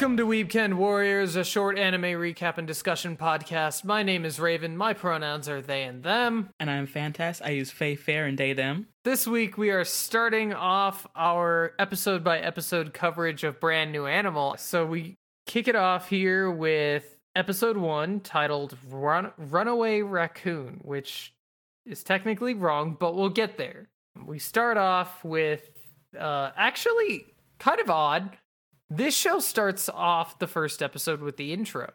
Welcome to Weekend Warriors, a short anime recap and discussion podcast. My name is Raven. My pronouns are they and them. And I'm Fantas. I use Faye Fair and they them. This week we are starting off our episode by episode coverage of Brand New Animal. So we kick it off here with episode one titled Run- Runaway Raccoon, which is technically wrong, but we'll get there. We start off with uh, actually kind of odd. This show starts off the first episode with the intro,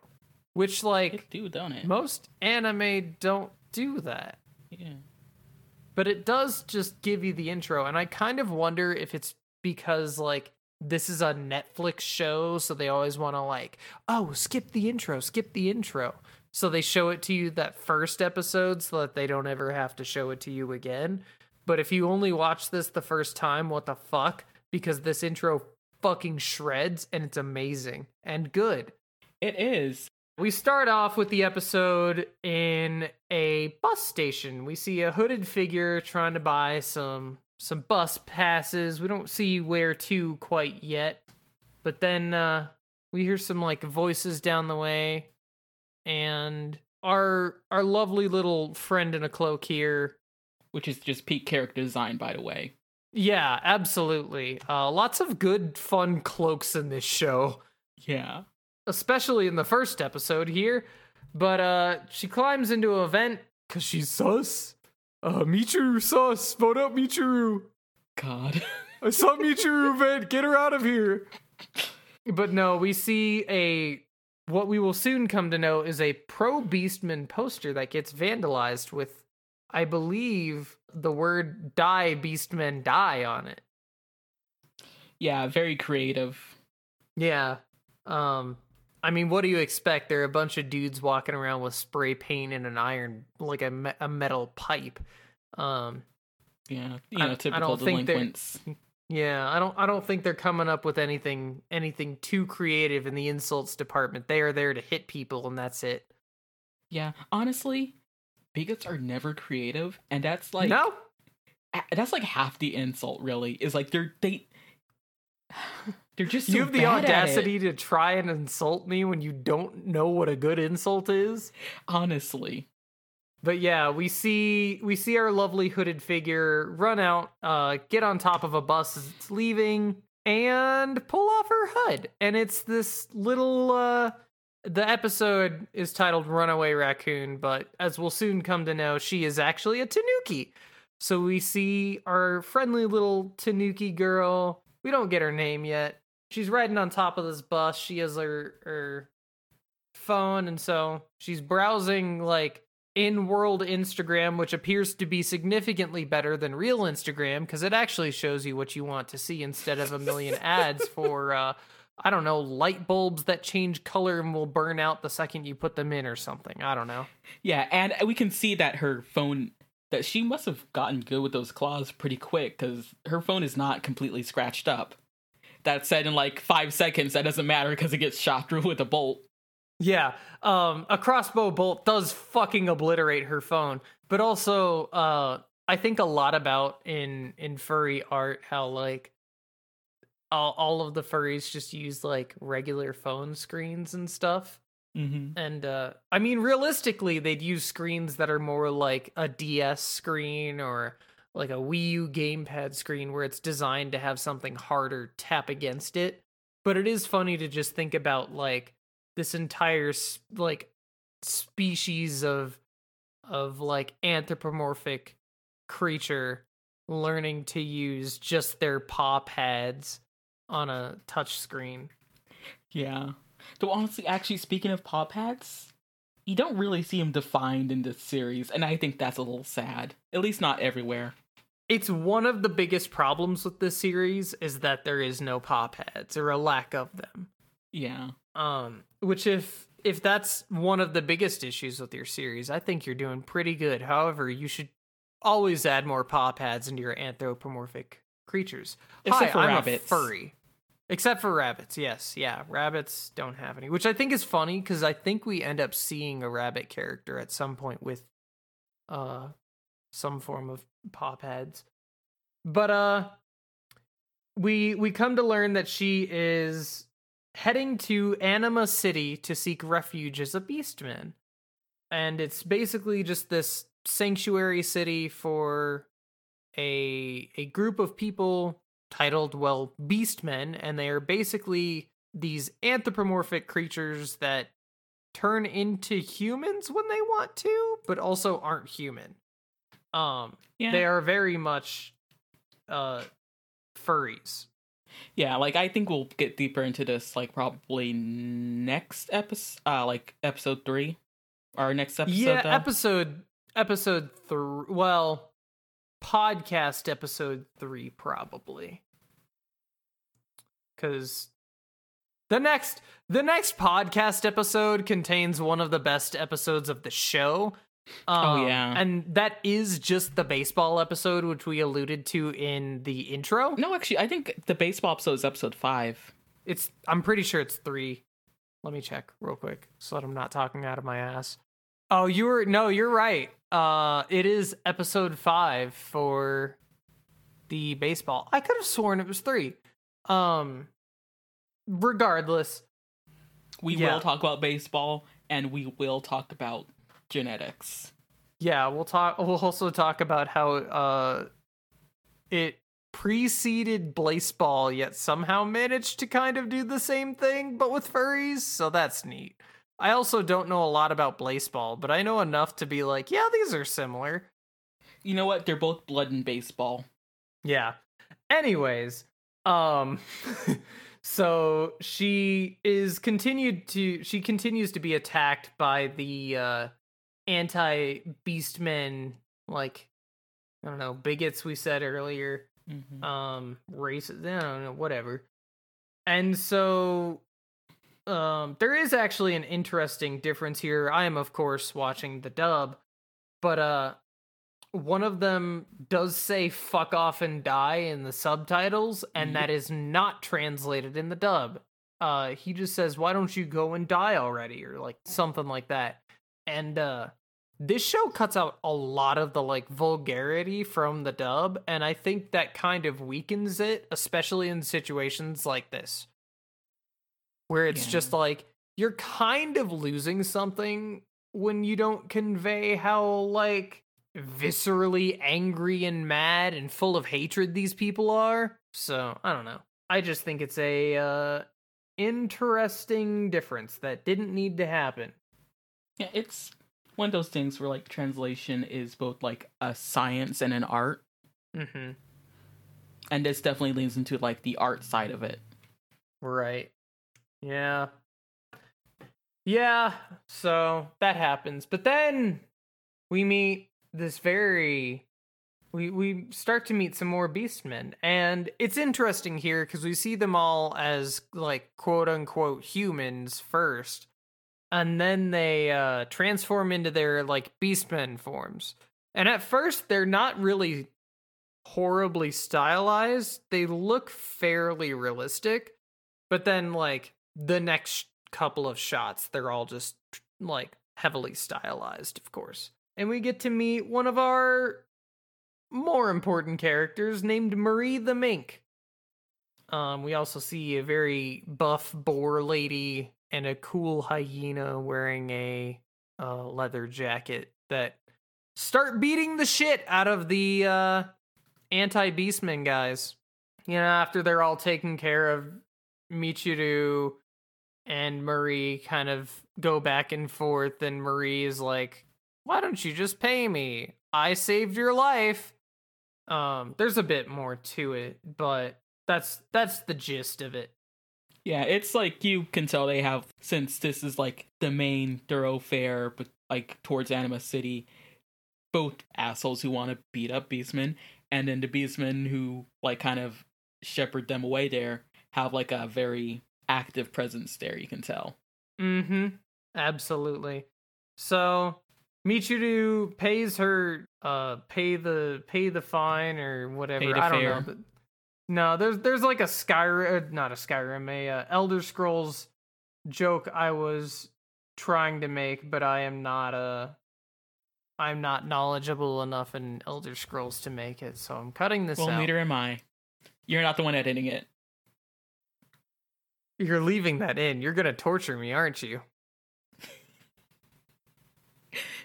which, like, It do, don't it? most anime don't do that. Yeah. But it does just give you the intro, and I kind of wonder if it's because, like, this is a Netflix show, so they always want to, like, oh, skip the intro, skip the intro. So they show it to you that first episode so that they don't ever have to show it to you again. But if you only watch this the first time, what the fuck? Because this intro fucking shreds and it's amazing and good. It is. We start off with the episode in a bus station. We see a hooded figure trying to buy some some bus passes. We don't see where to quite yet. But then uh we hear some like voices down the way and our our lovely little friend in a cloak here. Which is just peak character design, by the way. Yeah, absolutely. Uh lots of good fun cloaks in this show. Yeah. especially in the first episode here. But uh she climbs into a vent because she's sus. Uh Michiru sus. Vote up Michiru. God. I saw Michiru vent. Get her out of here. But no, we see a what we will soon come to know is a pro Beastman poster that gets vandalized with I believe the word die Beastmen die on it. Yeah, very creative. Yeah. Um I mean, what do you expect? There are a bunch of dudes walking around with spray paint and an iron like a, me- a metal pipe. Um Yeah. You know, I typical don't think they're- delinquents. yeah, I don't I don't think they're coming up with anything anything too creative in the insults department. They are there to hit people and that's it. Yeah. Honestly, bigots are never creative, and that's like no? that's like half the insult, really. Is like they're they they're just so you have the bad at it. audacity to try and insult me when you don't know what a good insult is? Honestly. But yeah, we see we see our lovely hooded figure run out, uh, get on top of a bus as it's leaving, and pull off her hood. And it's this little uh the episode is titled Runaway Raccoon, but as we'll soon come to know, she is actually a Tanuki. So we see our friendly little Tanuki girl. We don't get her name yet. She's riding on top of this bus. She has her her phone, and so she's browsing like in-world Instagram, which appears to be significantly better than real Instagram because it actually shows you what you want to see instead of a million ads for uh I don't know, light bulbs that change color and will burn out the second you put them in or something. I don't know. Yeah, and we can see that her phone that she must have gotten good with those claws pretty quick because her phone is not completely scratched up. That said, in like five seconds, that doesn't matter because it gets shot through with a bolt. Yeah, um, a crossbow bolt does fucking obliterate her phone, but also, uh, I think a lot about in in furry art how like all, all of the furries just use like regular phone screens and stuff. Mm-hmm. And uh, I mean, realistically, they'd use screens that are more like a DS screen or like a Wii U gamepad screen where it's designed to have something harder tap against it. But it is funny to just think about like this entire like species of of like anthropomorphic creature learning to use just their paw pads on a touch screen. Yeah. Though honestly, actually, speaking of paw pads, you don't really see them defined in this series, and I think that's a little sad. At least not everywhere. it's one of the biggest problems with this series is that there is no paw pads or a lack of them. Yeah. Um, which if if that's one of the biggest issues with your series, I think you're doing pretty good. However, you should always add more paw pads into your anthropomorphic creatures. Except Hi, for I'm rabbits. a furry. Except for rabbits, yes, yeah, rabbits don't have any, which I think is funny because I think we end up seeing a rabbit character at some point with, uh, some form of paw pads. But uh, we we come to learn that she is heading to Anima City to seek refuge as a beastman. And it's basically just this sanctuary city for a a group of people titled well beastmen and they are basically these anthropomorphic creatures that turn into humans when they want to but also aren't human um Yeah. they are very much uh furries Yeah, like I think we'll get deeper into this like probably next episode uh like episode 3 our next episode yeah though. episode episode three well podcast episode three probably. Because the next the next podcast episode contains one of the best episodes of the show. Oh, Um, yeah. and that is just the baseball episode which we alluded to in the intro. No, actually, I think the baseball episode is episode 5. it's i'm pretty sure it's three. Let me check real quick so that i'm not talking out of my ass oh you were no you're right. Uh it is episode five for the baseball. I could have sworn it was three. Um regardless. We Yeah. will talk about baseball and we will talk about genetics. yeah we'll talk we'll also talk about how uh it preceded baseball yet somehow managed to kind of do the same thing but with furries so that's neat i also don't know a lot about baseball but i know enough to be like yeah these are similar You know what? They're both blood and baseball. yeah anyways um so she is continued to she continues to be attacked by the uh anti beastmen like i don't know bigots we said earlier Mhm. um racist i don't know whatever and so um there is actually an interesting difference here. I am of course watching the dub but uh one of them does say fuck off and die in the subtitles and Yep. that is not translated in the dub. Uh he just says why don't you go and die already? or like something like that. And uh this show cuts out a lot of the like vulgarity from the dub and i think that kind of weakens it especially in situations like this where it's Yeah. just like you're kind of losing something when you don't convey how like viscerally angry and mad and full of hatred these people are so i don't know i just think it's a uh interesting difference that didn't need to happen Yeah, it's one of those things where like translation is both like a science and an art, mm-hmm and this definitely leans into like the art side of it. Right. Yeah. Yeah, so that happens. But then we meet this very we we start to meet some more beastmen and it's interesting here cuz we see them all as like quote unquote humans first and then they uh transform into their like beastmen forms. And at first they're not really horribly stylized. They look fairly realistic. But then, like, the next couple of shots, they're all just, like, heavily stylized, of course. And we get to meet one of our more important characters named Marie the Mink. Um, we also see a very buff boar lady and a cool hyena wearing a uh, leather jacket that start beating the shit out of the uh, anti beastmen guys. You know, after they're all taken care of, Michiru and Marie kind of go back and forth, and Marie is like, Why don't you just pay me? I saved your life. Um, there's a bit more to it, but that's that's the gist of it. Yeah, it's like you can tell they have since this is like the main thoroughfare, but like towards Anima City, both assholes who want to beat up Beastmen, and then the Beastmen who like kind of shepherd them away there have like a very active presence there. You can tell. Mm-hmm. Absolutely. So Michiru pays her uh pay the pay the fine or whatever. I don't fare. know. But no, there's there's like a Skyrim uh, not a Skyrim, a uh, Elder Scrolls joke I was trying to make, but I am not uh I'm not knowledgeable enough in Elder Scrolls to make it, so I'm cutting this well, out. neither am I. You're not the one editing it. You're leaving that in. You're gonna torture me, aren't you?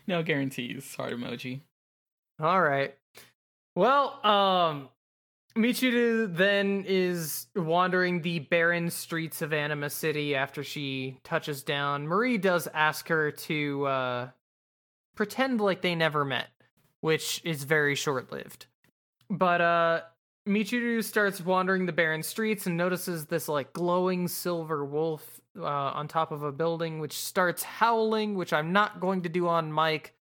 No guarantees. Heart emoji. All right. Well, um, Michiru then is wandering the barren streets of Anima City after she touches down. Marie does ask her to uh, pretend like they never met, which is very short lived. But uh, Michiru starts wandering the barren streets and notices this like glowing silver wolf uh, on top of a building, which starts howling, which I'm not going to do on mic.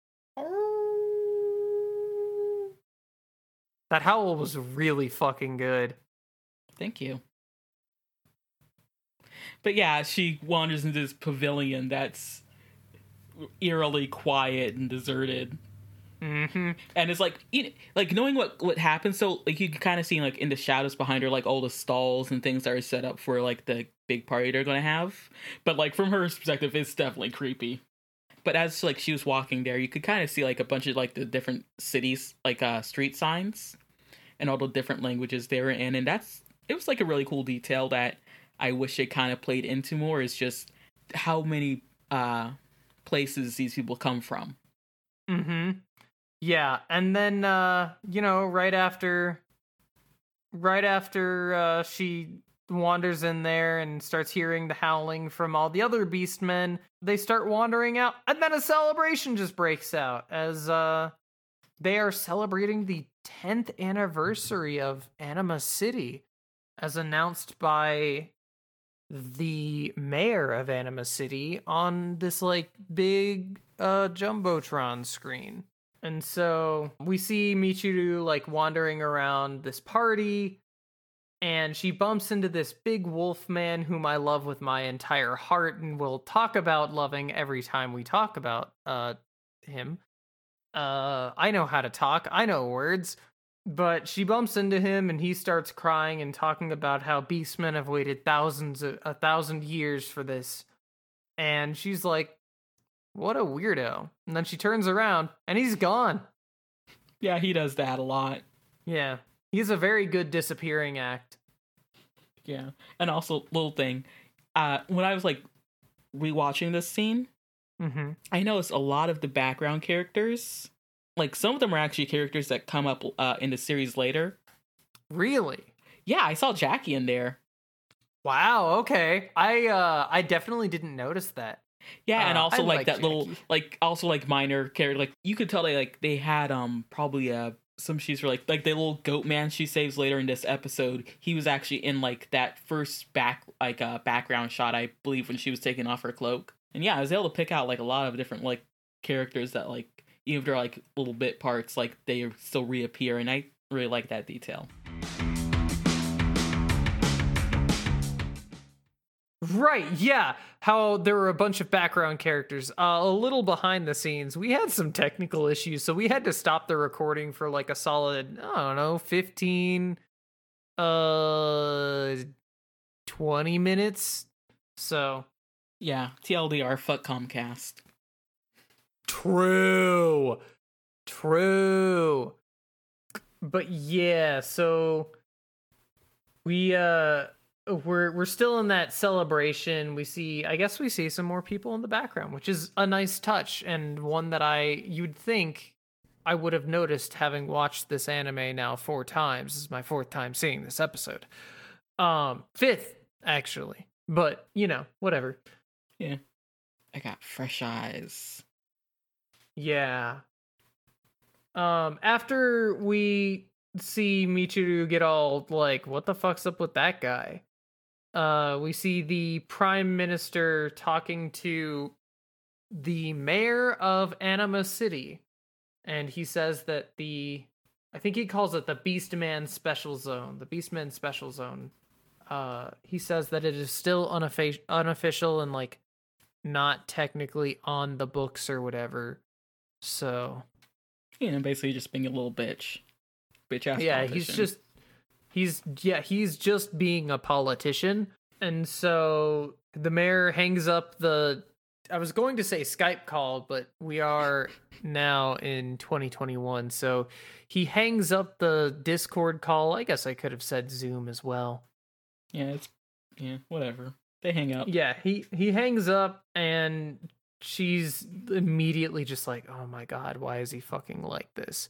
That howl was really fucking good. Thank you. But yeah, she wanders into this pavilion that's eerily quiet and deserted. Mm-hmm. And it's like, you know, like knowing what what happens. So like you can kind of see like in the shadows behind her, like all the stalls and things that are set up for like the big party they're gonna have. But like from her perspective, it's definitely creepy. But as like she was walking there, you could kind of see like a bunch of like the different cities, like uh street signs, and all the different languages they were in, and that's it was like a really cool detail that I wish it kind of played into more. Is just how many uh places these people come from. Mm-hmm. Yeah, and then uh, you know, right after right after uh she wanders in there and starts hearing the howling from all the other beastmen, they start wandering out, and then a celebration just breaks out as uh they are celebrating the 10th anniversary of Anima City as announced by the mayor of Anima City on this like big uh jumbotron screen. And so we see Michiru like wandering around this party and she bumps into this big wolf man whom I love with my entire heart and will talk about loving every time we talk about uh him. Uh I know how to talk. I know words. But she bumps into him and he starts crying and talking about how beastmen have waited thousands of, a thousand years for this. And she's like, "What a weirdo." And then she turns around and he's gone. Yeah, he does that a lot. Yeah. He's a very good disappearing act. Yeah, and also little thing, uh, when I was like rewatching this scene, mm-hmm. I noticed a lot of the background characters, like some of them are actually characters that come up uh, in the series later. Really? Yeah, I saw Jackie in there. Wow, okay. I uh I definitely didn't notice that. Yeah, and Uh, also I like like that little, like also like minor character. Like you could tell they like they had um probably uh some she's like like the little goat man she saves later in this episode. He was actually in like that first back like uh background shot I believe when she was taking off her cloak. And yeah, I was able to pick out like a lot of different like characters that like even if they're like little bit parts, like they still reappear, and I really like that detail. Right, yeah. How there were a bunch of background characters. Uh, a little behind the scenes. We had some technical issues, so we had to stop the recording for like a solid, I don't know, 15 uh 20 minutes. So, Yeah, TLDR, fuck Comcast. True. True. But yeah, so we uh we're we're still in that celebration. We see I guess we see some more people in the background, which is a nice touch and one that I you'd think I would have noticed having watched this anime now four times. This is my fourth time seeing this episode. Um fifth actually. But, you know, whatever. Yeah, I got fresh eyes. Yeah. Um, after we see Michiru get all like, what the fuck's up with that guy? Uh, we see the prime minister talking to the mayor of Anima City, and he says that the, I think he calls it the Beastman Special Zone, the Beastman Special Zone. Uh, he says that it is still unoffic- unofficial and like not technically on the books or whatever. So You know, basically just being a little bitch. Bitch ass yeah, he's just he's yeah he's just being a politician, and so the mayor hangs up the. I was going to say Skype call, but we are now in 2021, so he hangs up the Discord call. I guess I could have said Zoom as well. Yeah, it's yeah, whatever. They hang up. Yeah, he he hangs up and she's immediately just like, "Oh my god, why is he fucking like this?"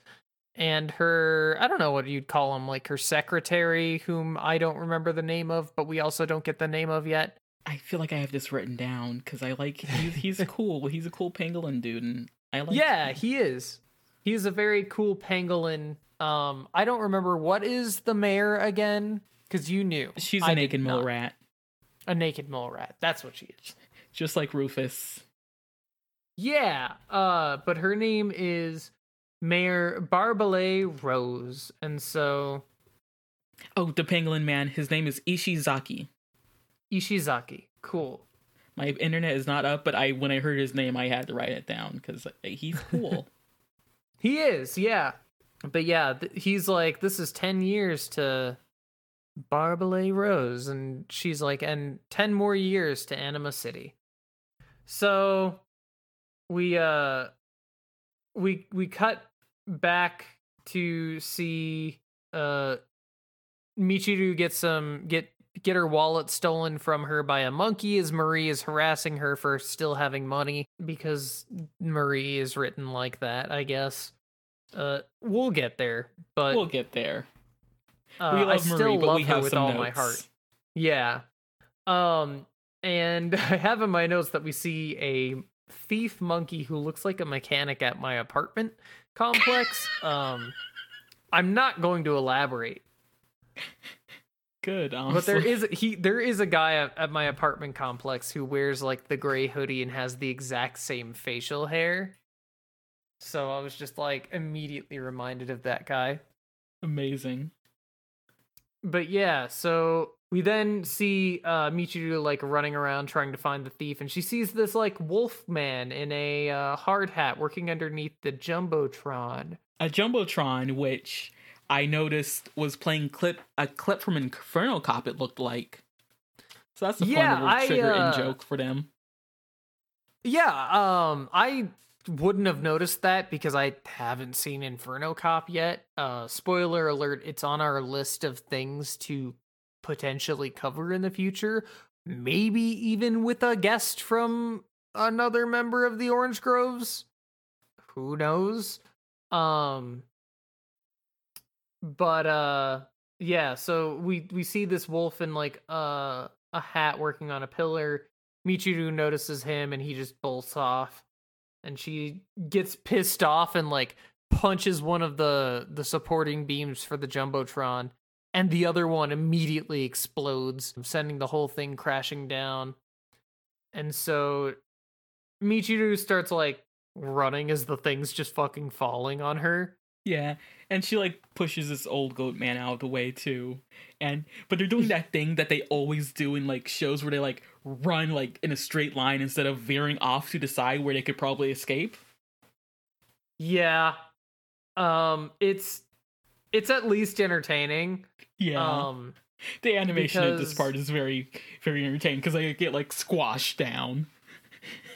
And her, I don't know what you'd call him, like her secretary, whom I don't remember the name of, but we also don't get the name of yet. I feel like I have this written down because I like he's he's cool. He's a cool pangolin dude, and I like. Yeah, he is. He's a very cool pangolin. Um, I don't remember what is the mayor again because you knew. She's a naked mole rat, A naked mole rat. That's what she is. just like Rufus. Yeah, uh, but her name is Mayor Barbara Rose, and so Oh, the pangolin man. His name is Ishizaki. Ishizaki. Cool. My internet is not up, but I when I heard his name, I had to write it down because he's cool. He is, yeah. But yeah, th- he's like, this is 10 years to Barbara Rose. And she's like, and 10 more years to Anima City. So we, uh, we, we cut back to see, uh, Michiru get some, get, get her wallet stolen from her by a monkey as Marie is harassing her for still having money because Marie is written like that, I guess. Uh, we'll get there, but we'll get there. uh, we I still Marie, love we her with all notes. my heart. Yeah. Um, and I have in my notes that we see a thief monkey who looks like a mechanic at my apartment complex. um, I'm not going to elaborate, Good, honestly. but there is he there is a guy at, at my apartment complex who wears like the gray hoodie and has the exact same facial hair. So I was just like immediately reminded of that guy. amazing. But yeah, so we then see uh Michiru like running around trying to find the thief and she sees this like wolf man in a uh, hard hat working underneath the jumbotron. A jumbotron, which I noticed was playing clip a clip from Inferno Cop. It looked like. So that's a Yeah, fun little I, trigger uh, in joke for them. Yeah, um I wouldn't have noticed that because I haven't seen Inferno Cop yet. Uh spoiler alert, it's on our list of things to potentially cover in the future, maybe even with a guest from another member of the Orange Groves. Who knows? Um but uh yeah, so we we see this wolf in like uh a hat working on a pillar. Michiru notices him and he just bolts off. And she gets pissed off and like punches one of the the supporting beams for the jumbotron and the other one immediately explodes, sending the whole thing crashing down. And so Michiru starts like running as the thing's just fucking falling on her. Yeah, and she like pushes this old goat man out of the way too. And but they're doing that thing that they always do in like shows where they like run like in a straight line instead of veering off to the side where they could probably escape. Yeah. Um it's it's at least entertaining. Yeah, Um the animation of this part is very very entertaining because they get like squashed down.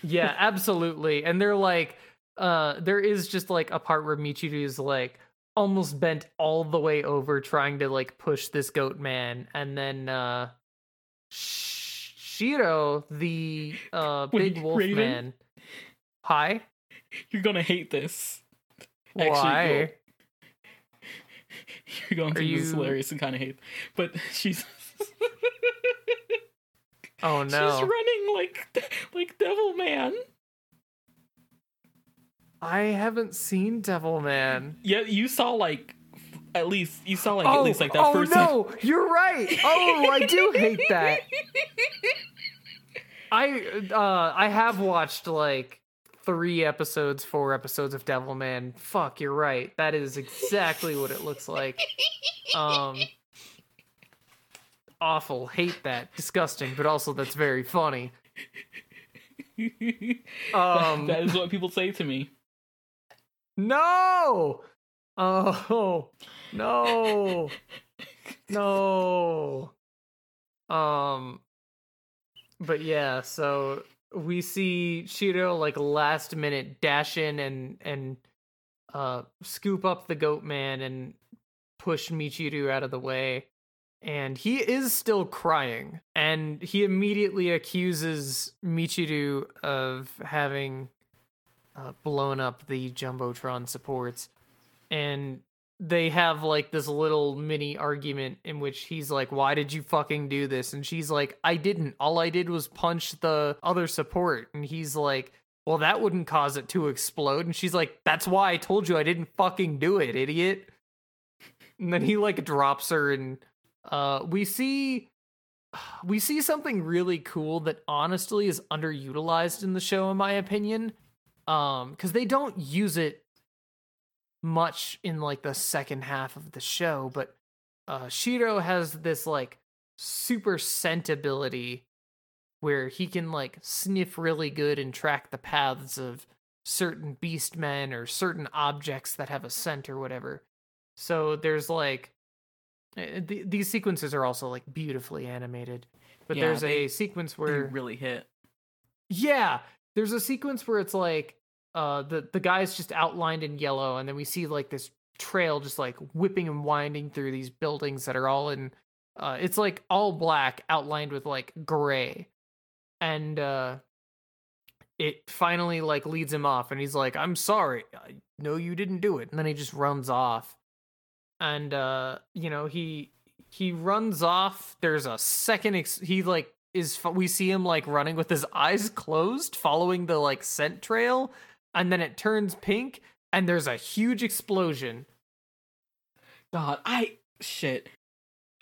yeah, absolutely. And they're like uh there is just like a part where Michiru is like almost bent all the way over trying to like push this goat man and then uh Shiro the uh Wait, big wolf Raven? man Hi. You're gonna hate this. Why? You're going to Are think this hilarious and kind of hate, but she's Oh no! she's running like like Devil Man. I haven't seen Devil Man. Yeah, you saw like at least you saw like oh, at least like that oh first no, you're right. Oh, I do hate that. I uh I have watched like three episodes, four episodes of Devilman. Fuck, you're right. That is exactly what it looks like. Um awful. Hate that. Disgusting, but also that's very funny. Um that is what people say to me. No! Oh no. No. Um but yeah, so we see Shiro like last minute dash in and and uh scoop up the goat man and push Michiru out of the way. and he is still crying and he immediately accuses Michiru of having uh, blown up the jumbotron supports and they have like this little mini argument in which he's like why did you fucking do this? And she's like I didn't. All I did was punch the other support. And he's like well that wouldn't cause it to explode. And she's like that's why I told you I didn't fucking do it idiot. And then he like drops her and uh we see we see something really cool that honestly is underutilized in the show in my opinion um because they don't use it much in like the second half of the show but uh shiro has this like super scent ability where he can like sniff really good and track the paths of certain beast men or certain objects that have a scent or whatever so there's like uh, th- these sequences are also like beautifully animated but Yeah, there's they- a sequence where really hit. yeah there's a sequence where it's like uh the the guy's just outlined in yellow and then we see like this trail just like whipping and winding through these buildings that are all in uh it's like all black outlined with like gray. And uh it finally like leads him off and he's like i'm sorry. I know you didn't do it. And then he just runs off. And uh you know he he runs off. There's a second ex- he like is we see him like running with his eyes closed following the like scent trail and then it turns pink and there's a huge explosion God, I shit.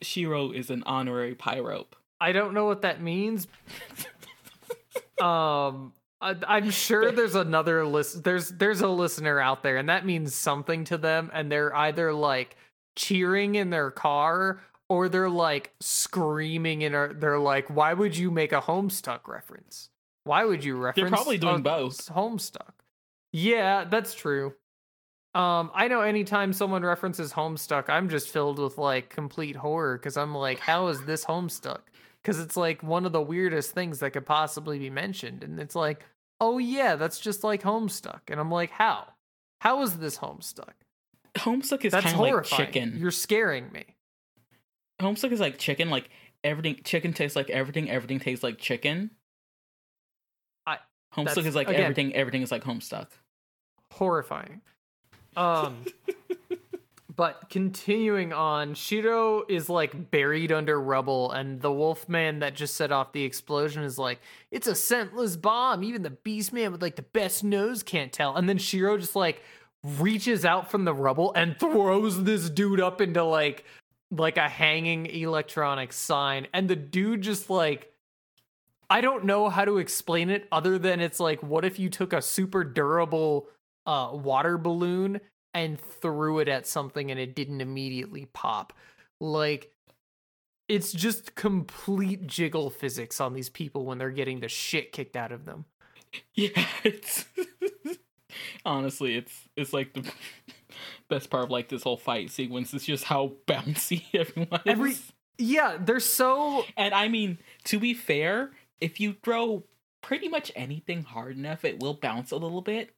Shiro is an honorary pyrope. i don't know what that means um I, i'm sure there's another list there's there's a listener out there and that means something to them and they're either like cheering in their car or they're like screaming in our they're like why would you make a homestuck reference why would you reference They're probably doing both. homestuck yeah that's true um i know anytime someone references homestuck i'm just filled with like complete horror because i'm like how is this homestuck because it's like one of the weirdest things that could possibly be mentioned and it's like oh yeah that's just like homestuck and i'm like how how is this homestuck Homestuck is that's kind of like chicken. you're scaring me Homestuck is like chicken. Like everything, chicken tastes like everything. Everything tastes like chicken. I- Homestuck is like again- everything. Everything is like Homestuck. Horrifying. Um, but continuing on, Shiro is like buried under rubble, and the Wolfman that just set off the explosion is like, "It's a scentless bomb. Even the Beastman with like the best nose can't tell." And then Shiro just like reaches out from the rubble and throws this dude up into like like a hanging electronic sign, and the dude just like I don't know how to explain it other than it's like, what if you took a super durable uh, water balloon and threw it at something and it didn't immediately pop? Like, it's just complete jiggle physics on these people when they're getting the shit kicked out of them. Yeah, it's honestly, it's it's like the best part of like this whole fight sequence is just how bouncy everyone is. Every- Yeah, they're so. and I mean, to be fair, if you throw pretty much anything hard enough, it will bounce a little bit.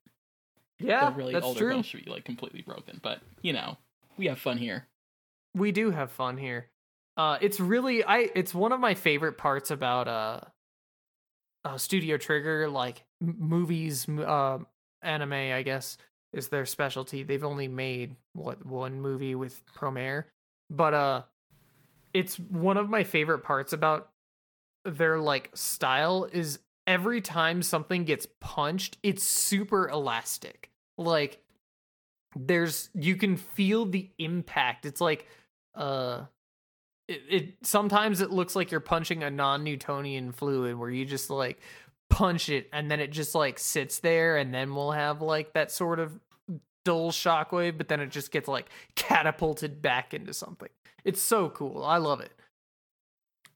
Yeah, the really that's older true. should be like completely broken, but you know, we have fun here. we do have fun here. Uh, it's really I. It's one of my favorite parts about uh, uh Studio Trigger, like m- movies, uh, anime. I guess is their specialty. They've only made what one movie with Promare, but uh, it's one of my favorite parts about their like style is every time something gets punched, it's super elastic. Like there's you can feel the impact. It's like uh it, it sometimes it looks like you're punching a non-Newtonian fluid where you just like punch it and then it just like sits there and then we'll have like that sort of dull shockwave, but then it just gets like catapulted back into something. It's so cool. I love it.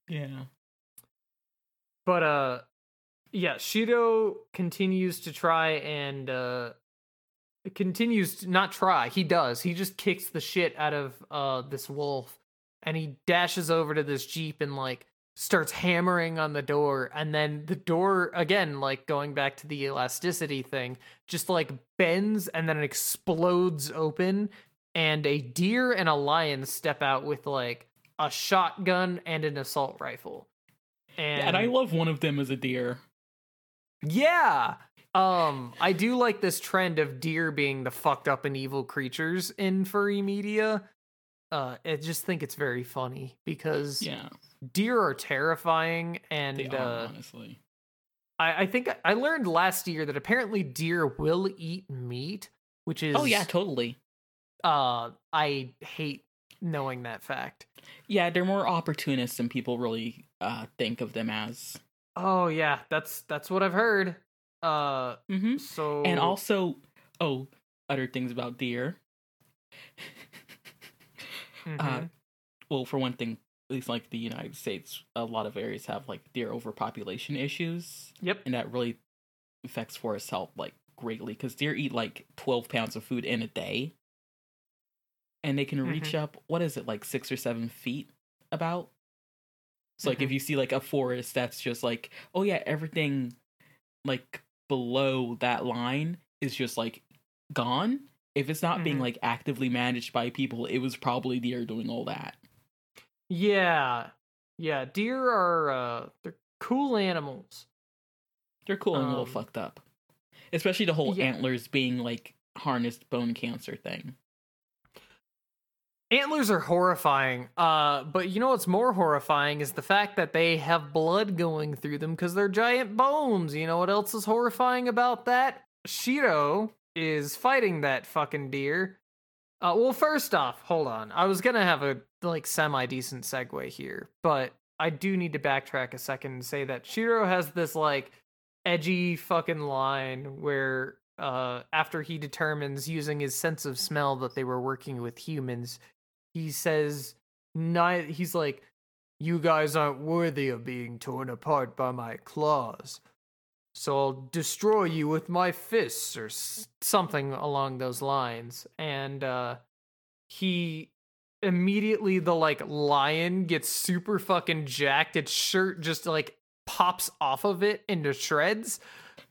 Yeah. But uh yeah, Shiro continues to try and uh continues to not try. He does. He just kicks the shit out of uh this wolf and he dashes over to this jeep and like starts hammering on the door and then the door again like going back to the elasticity thing just like bends and then it explodes open and a deer and a lion step out with like a shotgun, and an assault rifle. And, and I love one of them as a deer. Yeah. Um, I do like this trend of deer being the fucked up and evil creatures in furry media. Uh, I just think it's very funny because Yeah, deer are terrifying, and they are uh, honestly. I, I think I learned last year that apparently deer will eat meat, which is Oh yeah, totally. uh, I hate knowing that fact. Yeah, they're more opportunists than people really uh, think of them as. Oh yeah, that's that's what I've heard. Uh, Mm-hmm. so And also, oh, other things about deer. Mhm. Uh, well, for one thing, at least like the United States, a lot of areas have like deer overpopulation issues, yep. and that really affects forest health like greatly because deer eat like twelve pounds of food in a day, and they can reach up what is it like six or seven feet about. So like if you see like a forest that's just like oh yeah everything like below that line is just like gone. If it's not being Mhm. like actively managed by people, it was probably deer doing all that. Yeah, yeah. Deer are uh, they're cool animals. They're cool and a little Um, fucked up. Especially the whole yeah. antlers being like harnessed bone cancer thing. Antlers are horrifying. Uh, but you know what's more horrifying is the fact that they have blood going through them because they're giant bones. You know what else is horrifying about that? Shiro is fighting that fucking deer. Uh, well, first off, hold on. I was gonna have a like semi decent segue here, but I do need to backtrack a second and say that Shiro has this like edgy fucking line where uh after he determines using his sense of smell that they were working with humans, he says ni- he's like you guys aren't worthy of being torn apart by my claws. So I'll destroy you with my fists or s- something along those lines. And uh he immediately the like lion gets super fucking jacked. Its shirt just like pops off of it into shreds.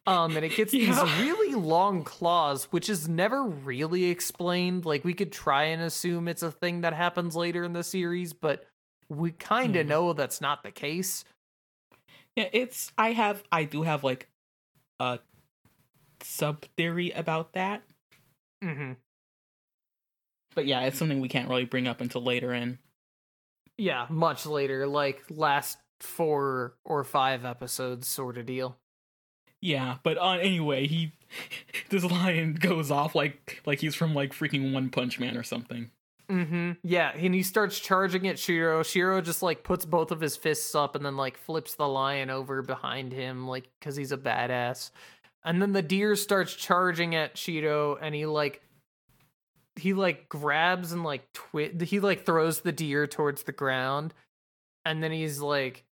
Um, and it gets Yeah. these really long claws, which is never really explained. Like we could try and assume it's a thing that happens later in the series, but we kind of Mhm. know that's not the case. Yeah, it's I have I do have like a sub theory about that. Mm-hmm. But yeah, it's something we can't really bring up until later in. Yeah, much later, like last four or five episodes, sort of deal. Yeah, but uh, anyway, he this lion goes off like like he's from like freaking One Punch Man or something. Mm-hmm. Yeah, and he starts charging at Shiro. Shiro just like puts both of his fists up and then like flips the lion over behind him, like because he's a badass. And then the deer starts charging at Shiro, and he like he like grabs and like twit. He like throws the deer towards the ground, and then he's like,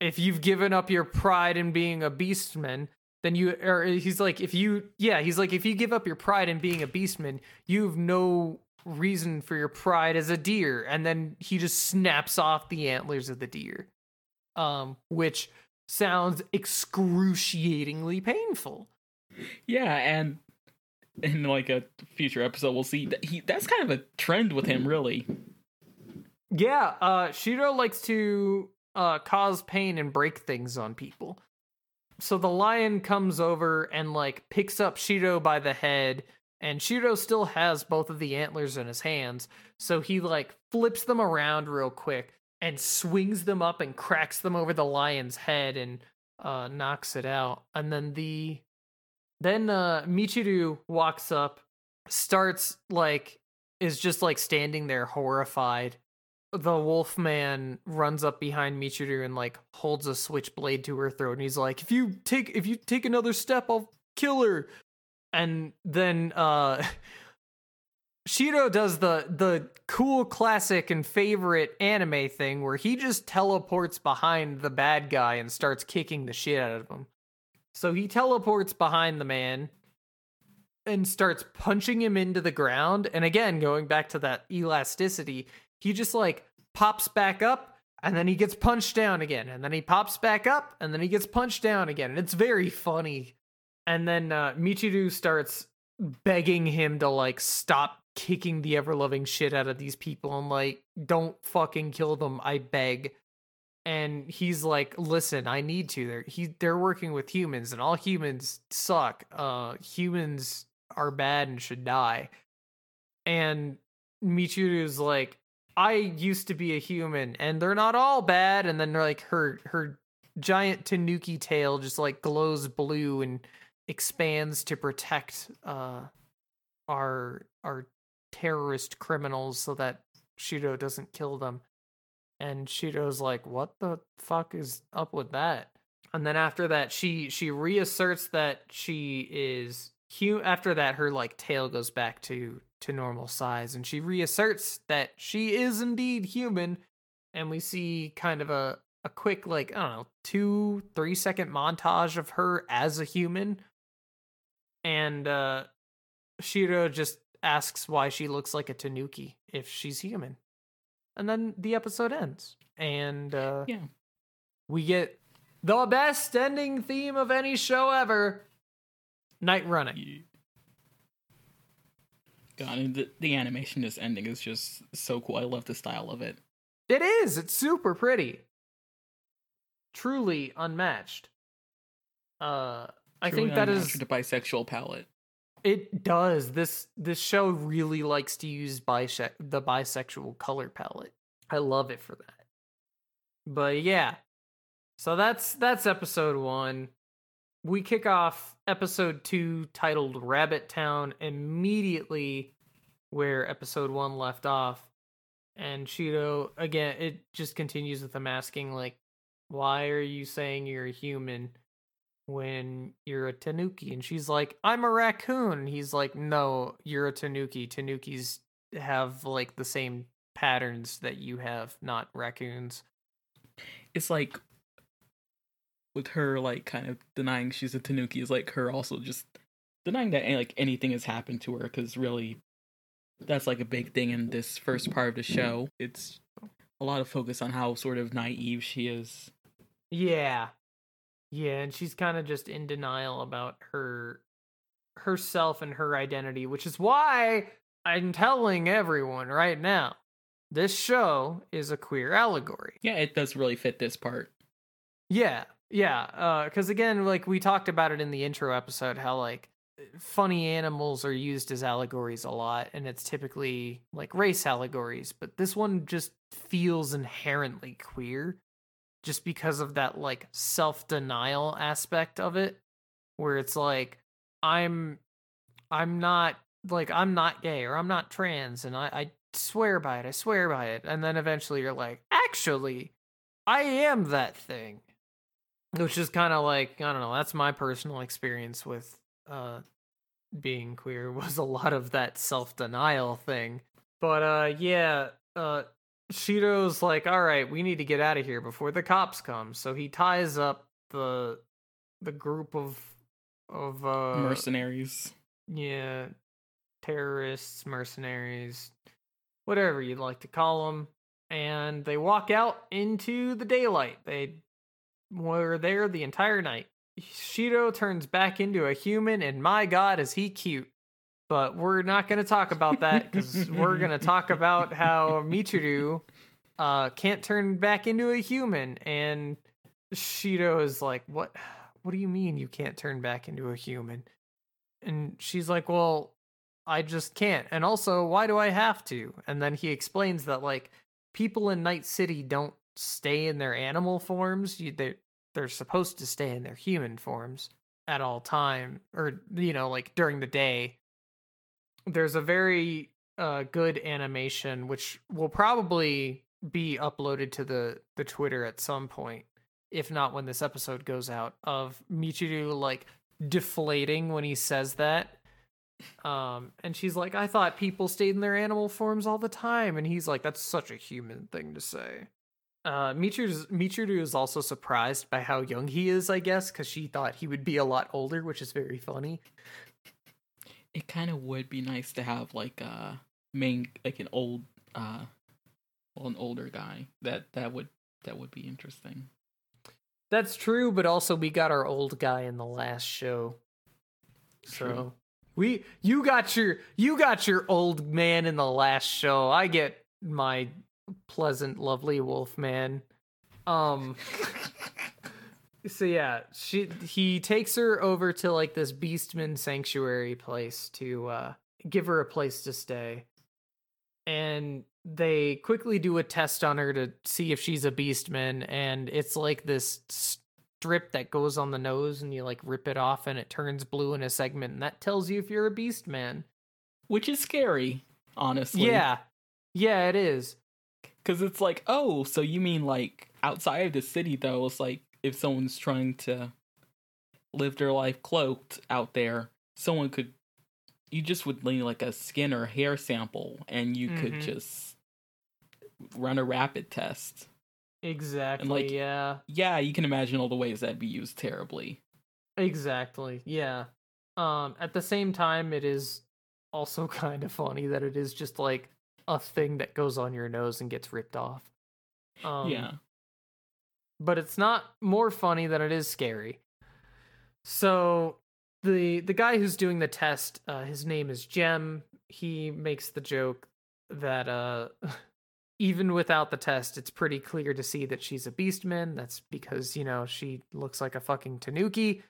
"If you've given up your pride in being a beastman." Then you, or he's like, if you, yeah, he's like, if you give up your pride in being a beastman, you've no reason for your pride as a deer. And then he just snaps off the antlers of the deer um which sounds excruciatingly painful. Yeah, and in like a future episode, we'll see that he that's kind of a trend with him, really. yeah uh shiro likes to uh cause pain and break things on people so the lion comes over and like picks up shiro by the head and shiro still has both of the antlers in his hands. So he like flips them around real quick and swings them up and cracks them over the lion's head and uh knocks it out. And then the then uh michiru walks up starts like is just like standing there horrified the wolf man runs up behind michiru and like holds a switchblade to her throat and he's like if you take if you take another step i'll kill her and then uh Shiro does the the cool classic and favorite anime thing where he just teleports behind the bad guy and starts kicking the shit out of him. So he teleports behind the man and starts punching him into the ground. And again, going back to that elasticity, he just like pops back up and then he gets punched down again. And then he pops back up and then he gets punched down again. And it's very funny. And then uh, Michiru starts begging him to like stop kicking the ever loving shit out of these people and like, don't fucking kill them, I beg. And he's like, listen, I need to. They're he they're working with humans and all humans suck. Uh humans are bad and should die. And Michiru's like, I used to be a human and they're not all bad. And then they're like her her giant tanuki tail just like glows blue and expands to protect uh our our terrorist criminals so that Shiro doesn't kill them. And Shiro's like, "What the fuck is up with that?" And then after that, she she reasserts that she is after that her like tail goes back to to normal size and she reasserts that she is indeed human and we see kind of a a quick like i don't know two three second montage of her as a human and uh shiro just asks why she looks like a tanuki if she's human and then the episode ends and uh Yeah. we get the best ending theme of any show ever night running. God, and the, the animation this ending is just so cool. I love the style of it. It is. It's super pretty. Truly unmatched. Uh I Truly think that is the bisexual palette. it does. This this show really likes to use bise- the bisexual color palette. I love it for that. But yeah. So that's that's episode 1. We kick off episode 2 titled Rabbit Town immediately where episode 1 left off. And Shiro again it just continues with them asking like why are you saying you're a human when you're a tanuki? And she's like i'm a raccoon. He's like no you're a tanuki. Tanukis have like the same patterns that you have not raccoons. It's like with her like kind of denying she's a tanuki is like her also just denying that eh, like anything has happened to her because really that's like a big thing in this first part of the show. It's a lot of focus on how sort of naive she is. yeah yeah and she's kind of just in denial about her herself and her identity which is why i'm telling everyone right now this show is a queer allegory Yeah, it does really fit this part. Yeah, yeah. Uh, because again, like we talked about it in the intro episode, how like funny animals are used as allegories a lot, and it's typically like race allegories. But this one just feels inherently queer, just because of that like self denial aspect of it, where it's like I'm, I'm not like I'm not gay or I'm not trans, and I, I swear by it. I swear by it, and then eventually you're like, actually. I am that thing. Which is kind of like, I don't know, that's my personal experience with uh being queer was a lot of that self-denial thing. But uh yeah, uh Shido's like, "All right, we need to get out of here before the cops come." So he ties up the the group of of uh Mercenaries. yeah, terrorists, mercenaries, whatever you'd like to call them, and they walk out into the daylight. They were there the entire night. Shiro turns back into a human, and my god, is he cute. But we're not going to talk about that because we're going to talk about how Michiru uh, can't turn back into a human. And Shiro is like, What? What do you mean you can't turn back into a human? And she's like, Well, I just can't. And also, why do I have to? And then he explains that, like, people in Night City don't stay in their animal forms. You, they, they're supposed to stay in their human forms at all time, or, you know, like during the day. There's a very uh, good animation, which will probably be uploaded to the, the Twitter at some point, if not when this episode goes out, of Michiru, like, deflating when he says that um, and she's like, I thought people stayed in their animal forms all the time. And he's like, that's such a human thing to say. Uh, Michiru, Michiru is also surprised by how young he is, I guess, because she thought he would be a lot older, which is very funny. It kind of would be nice to have like a main like an old uh well an older guy. That that would that would be interesting. That's true, but also we got our old guy in the last show. So True. We you got your you got your old man in the last show. I get my pleasant, lovely wolf man. Um So yeah, she he takes her over to like this beastman sanctuary place to uh give her a place to stay. And they quickly do a test on her to see if she's a beastman and it's like this strip that goes on the nose and you like rip it off and it turns blue in a segment and that tells you if you're a beastman. Which is scary, honestly. Yeah. Yeah, it is. Cuz it's like, "Oh, so you mean like outside of the city though, it's like if someone's trying to live their life cloaked out there, someone could you just would need like a skin or hair sample and you could Mhm. just run a rapid test. Exactly. like, yeah. Yeah, you can imagine all the ways that'd be used terribly. Exactly. Yeah. Um at the same time it is also kind of funny that it is just like a thing that goes on your nose and gets ripped off. Um yeah. but it's not more funny than it is scary. So the the guy who's doing the test, uh, his name is Jem. He makes the joke that uh, even without the test, it's pretty clear to see that she's a beastman. That's because you know she looks like a fucking Tanuki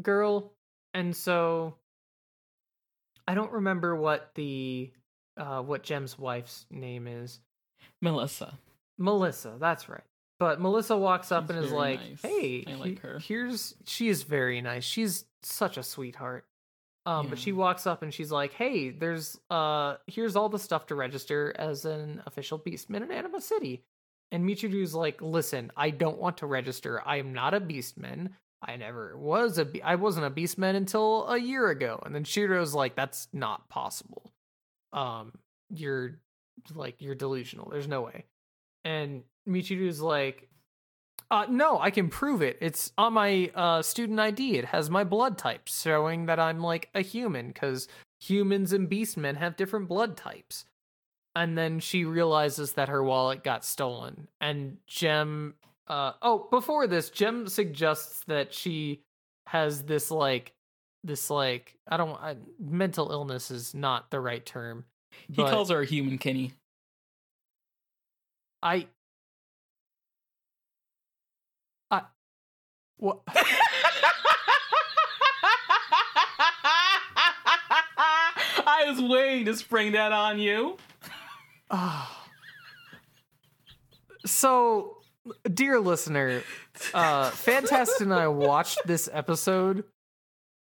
girl, and so I don't remember what the uh, what Jem's wife's name is. Melissa. Melissa, that's right. But Melissa walks up She's and is like, nice. "Hey, I like her." Here's she is very nice. She's such a sweetheart." Um, but she walks up and she's like, "Hey, there's uh, here's all the stuff to register as an official beastman in Anima City." And Michiru's like, "Listen, I don't want to register. I am not a beastman. I never was a. Be- I wasn't a beastman until a year ago." And then Shiro's like, "That's not possible. Um, you're like you're delusional. There's no way." And Michiru's like, uh, no, I can prove it. It's on my uh, student ID. It has my blood type, showing that I'm like a human, because humans and beastmen have different blood types. And then she realizes that her wallet got stolen. And Jem, uh, oh, before this, Jem suggests that she has this like, this like, I don't, I, mental illness is not the right term. He calls her a human Kenny. I, I, what? I was waiting to spring that on you. Ah. so, dear listener, uh, Fantast and I watched this episode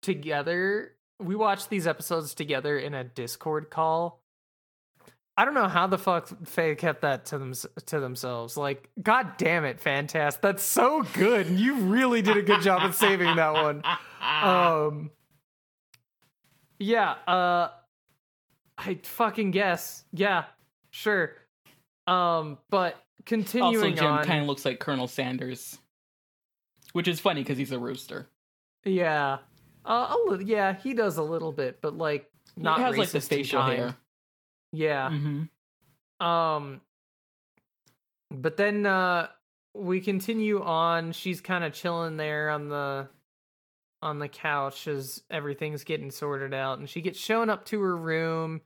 together. We watched these episodes together in a Discord call. I don't know how the fuck Faye kept that to them to themselves. Like, god damn it, Fantast, that's so good. And you really did a good job of saving that one. Um, yeah. Uh, I fucking guess. Yeah, sure. Um, but also, continuing Jim on. kind of looks like Colonel Sanders, which is funny because he's a rooster. Yeah. Uh, a little, yeah, he does a little bit, but like not he has like the facial hair. Yeah. hmm Um but then uh we continue on. She's kind of chilling there on the on the couch as everything's getting sorted out and she gets shown up to her room.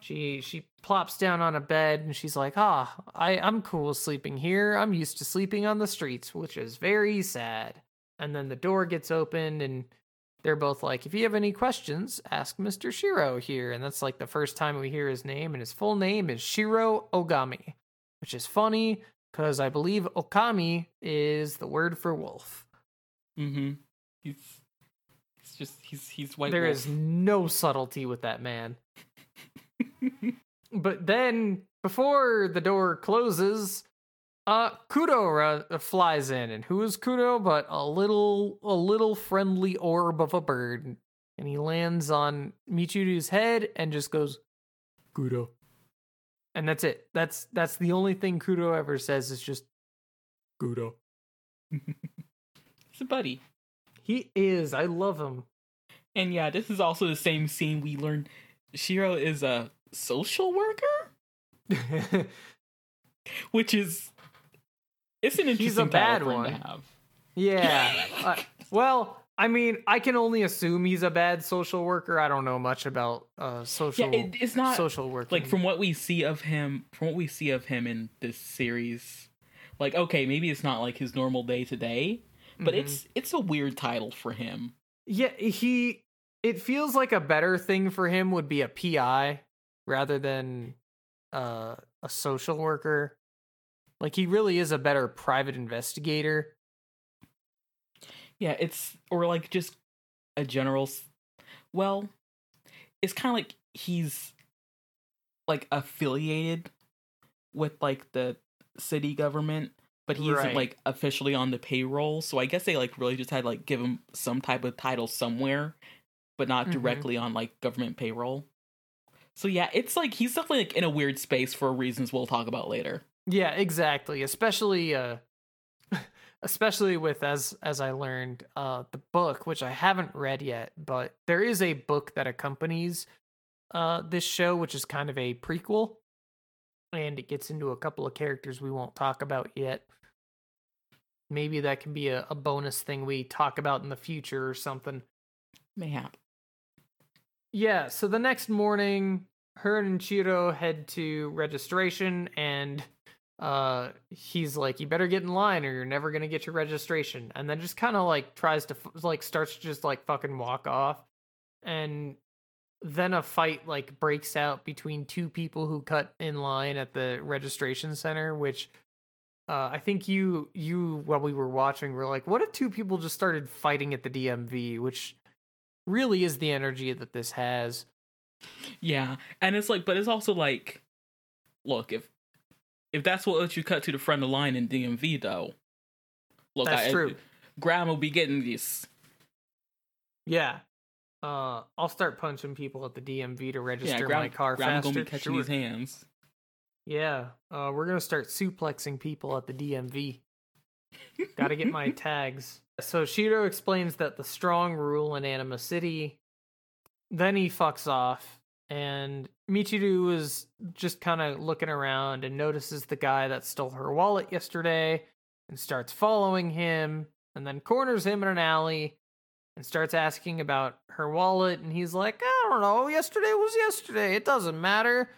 She she plops down on a bed and she's like, "Ah, I I'm cool sleeping here. I'm used to sleeping on the streets, which is very sad." And then the door gets opened and they're both like, if you have any questions, ask Mr. Shiro here. And that's like the first time we hear his name, and his full name is Shiro Ogami, which is funny because I believe Okami is the word for wolf. Mm hmm He's he's just he's he's white. There wolf. is no subtlety with that man. but then, before the door closes, uh, Kudo ra- flies in, and who is Kudo but a little, a little friendly orb of a bird, and he lands on Michiru's head and just goes, Kudo, and that's it. That's that's the only thing Kudo ever says is just, Kudo. it's a buddy. He is. I love him. And yeah, this is also the same scene we learned Shiro is a social worker, which is it's an interesting He's a bad title for him one. to have. Yeah. uh, well, I mean, I can only assume he's a bad social worker. I don't know much about uh social Yeah, it, it's not social work. like from what we see of him from what we see of him in this series like okay maybe it's not like his normal day to day but Mhm. it's it's a weird title for him Yeah, he it feels like a better thing for him would be a PI rather than uh a social worker. Like he really is a better private investigator. yeah it's or like just a general well it's kind of like he's like affiliated with like the city government but he Right. isn't like officially on the payroll so i guess they like really just had like give him some type of title somewhere but not Mhm. directly on like government payroll so yeah it's like he's definitely like in a weird space for reasons we'll talk about later Yeah, exactly. Especially uh especially with as as I learned uh the book which I haven't read yet, but there is a book that accompanies uh this show which is kind of a prequel and it gets into a couple of characters we won't talk about yet. Maybe that can be a, a bonus thing we talk about in the future or something. mayhap Yeah, so the next morning, her and Shiro head to registration, and uh, he's like, "You better get in line, or you're never gonna get your registration." And then just kind of like tries to like starts to just like fucking walk off, and then a fight like breaks out between two people who cut in line at the registration center, which. Uh, I think you you while we were watching were like, what if two people just started fighting at the DMV, which really is the energy that this has. yeah and it's like but it's also like look if if that's what lets you cut to the front of the line in dmv though look That's I, true. graham will be getting this Yeah. Uh, I'll start punching people at the DMV to register yeah graham, my car graham faster. gonna be catching Sure. these hands Yeah. Uh, we're gonna start suplexing people at the DMV. Got to get my tags. So Shiro explains that the strong rule in Anima City. Then he fucks off, and Michiru is just kind of looking around and notices the guy that stole her wallet yesterday, and starts following him, and then corners him in an alley, and starts asking about her wallet, and he's like, "I don't know. Yesterday was yesterday. It doesn't matter."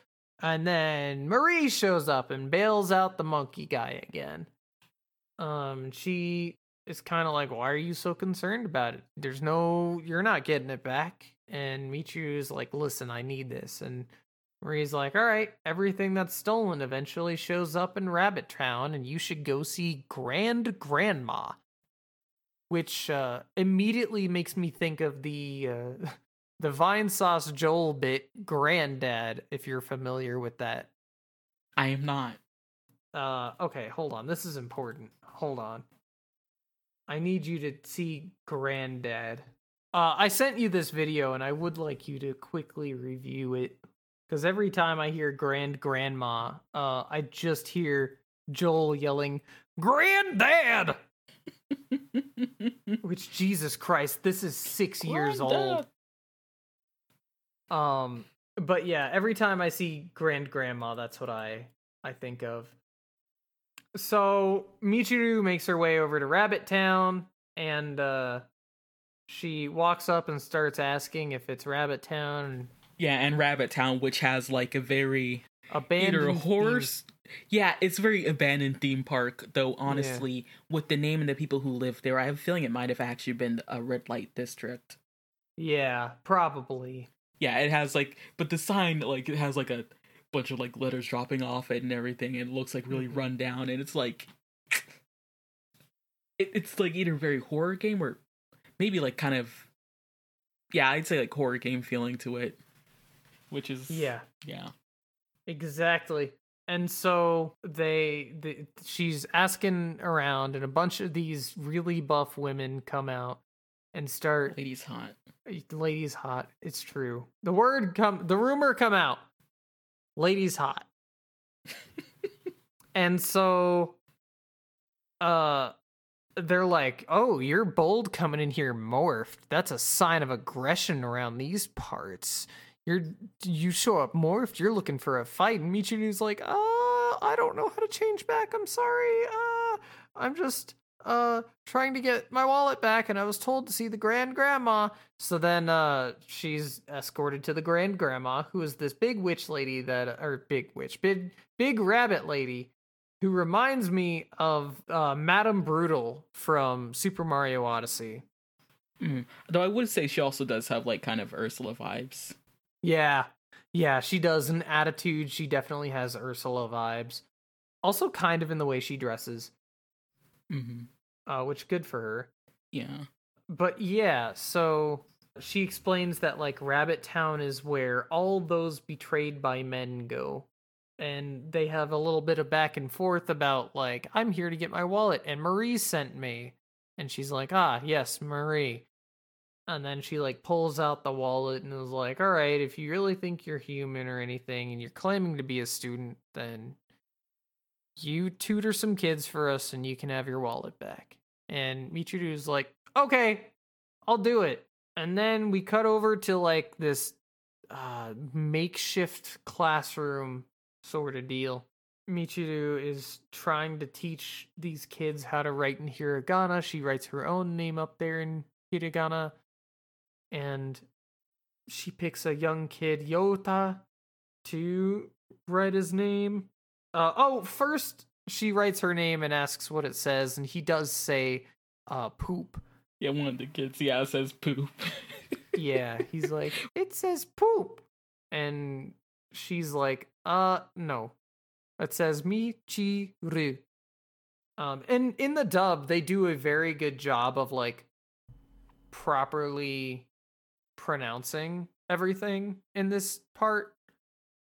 And then Marie shows up and bails out the monkey guy again. Um, she is kind of like, "Why are you so concerned about it? There's no, you're not getting it back." And Michiru is like, "Listen, I need this." And Marie's like, "All right, everything that's stolen eventually shows up in Rabbit Town, and you should go see Grand Grandma." Which uh, immediately makes me think of the uh, the Vinesauce Joel bit Granddad, if you're familiar with that. i am not Uh, okay, hold on. This is important. Hold on. I need you to see Granddad. Uh, I sent you this video, and I would like you to quickly review it because every time I hear Grand Grandma, uh, I just hear Joel yelling "Granddad," which Jesus Christ, this is six years old. Um, but yeah, every time I see Grand Grandma, that's what I I think of. So Michiru makes her way over to Rabbit Town, and uh, she walks up and starts asking if it's Rabbit Town. yeah and rabbit town which has like a very Abandoned either a theme- horse yeah it's very abandoned theme park though honestly with the name and the people who live there i have a feeling it might have actually been a red light district Yeah, probably. yeah it has like but the sign like it has like a bunch of like letters dropping off it and everything and it looks like really Mhm. run down and it's like it, it's like either very horror game or maybe like kind of yeah i'd say like horror game feeling to it which is Yeah, yeah exactly. And so they, the, she's asking around, and a bunch of these really buff women come out and start ladies hot lady's hot. It's true. The word come the rumor come out. Lady's hot. and so uh they're like, "Oh, you're bold coming in here morphed. That's a sign of aggression around these parts. You're you show up morphed, you're looking for a fight." And Michiru's like, "Uh, I don't know how to change back. I'm sorry. Uh, I'm just uh trying to get my wallet back and I was told to see the grand grandma. So then uh she's escorted to the grand grandma who is this big witch lady that or big witch, big big rabbit lady who reminds me of uh Madame Brutal from Super Mario Odyssey. Mm. Though I would say she also does have like kind of Ursula vibes. Yeah. Yeah, she does an attitude. She definitely has Ursula vibes. Also kind of in the way she dresses. Mm-hmm. Uh which good for her. Yeah. but yeah, so she explains that like Rabbit Town is where all those betrayed by men go. And they have a little bit of back and forth about like, I'm here to get my wallet and Marie sent me. And she's like, ah, yes, Marie. And then she like pulls out the wallet and is like, all right, if you really think you're human or anything and you're claiming to be a student, then you tutor some kids for us and you can have your wallet back. And Michiru's like, okay, I'll do it. And then we cut over to like this uh, makeshift classroom sort of deal. Michiru is trying to teach these kids how to write in hiragana. She writes her own name up there in hiragana. And she picks a young kid, Yota, to write his name. Uh, oh, first she writes her name and asks what it says, and he does say uh, poop. Yeah, one of the kids, yeah, says poop. Yeah, he's like, it says poop. And she's like, uh, no. It says Michiru. Um, and in the dub, they do a very good job of like properly pronouncing everything in this part.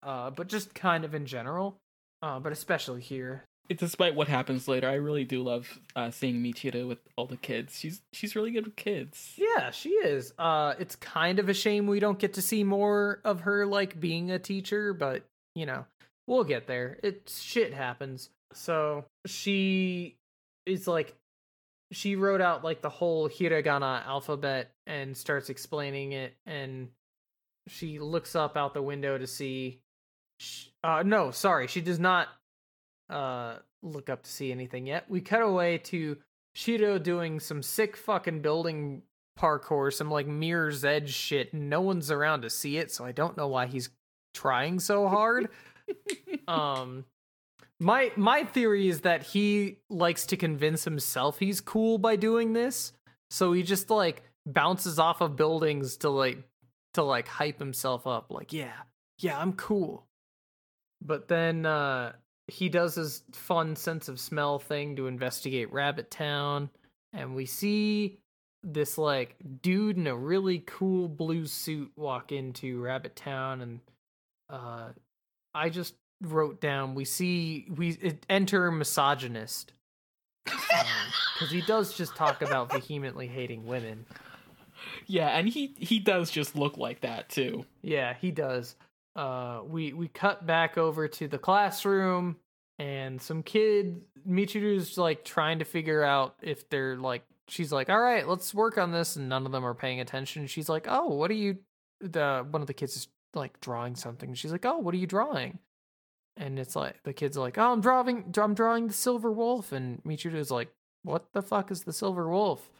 Uh, but just kind of in general. Uh, but especially here. Despite what happens later, I really do love uh, seeing Michiru with all the kids. She's she's really good with kids. Yeah, she is. Uh it's kind of a shame we don't get to see more of her like being a teacher, but you know, we'll get there. It shit happens. So she is like she wrote out like the whole hiragana alphabet and starts explaining it and she looks up out the window to see sh- uh no, sorry, she does not uh look up to see anything yet. We cut away to Shiro doing some sick fucking building parkour, some like mirror's edge shit. No one's around to see it, so I don't know why he's trying so hard. um my my theory is that he likes to convince himself he's cool by doing this. So he just like bounces off of buildings to like to like hype himself up like, yeah, yeah, I'm cool. But then uh he does his fun sense of smell thing to investigate Rabbit Town, and we see this like dude in a really cool blue suit walk into Rabbit Town, and uh, I just wrote down we see we enter misogynist because he does just talk about vehemently hating women. Yeah, and he he does just look like that too. Yeah, he does. Uh, we we cut back over to the classroom, and some kid Michiru's like trying to figure out if they're like. She's like, "All right, let's work on this," and none of them are paying attention. She's like, "Oh, what are you?" The one of the kids is like drawing something. She's like, "Oh, what are you drawing?" And it's like the kids are like, "Oh, I'm drawing, I'm drawing the silver wolf," and Michiru's like, "What the fuck is the silver wolf?"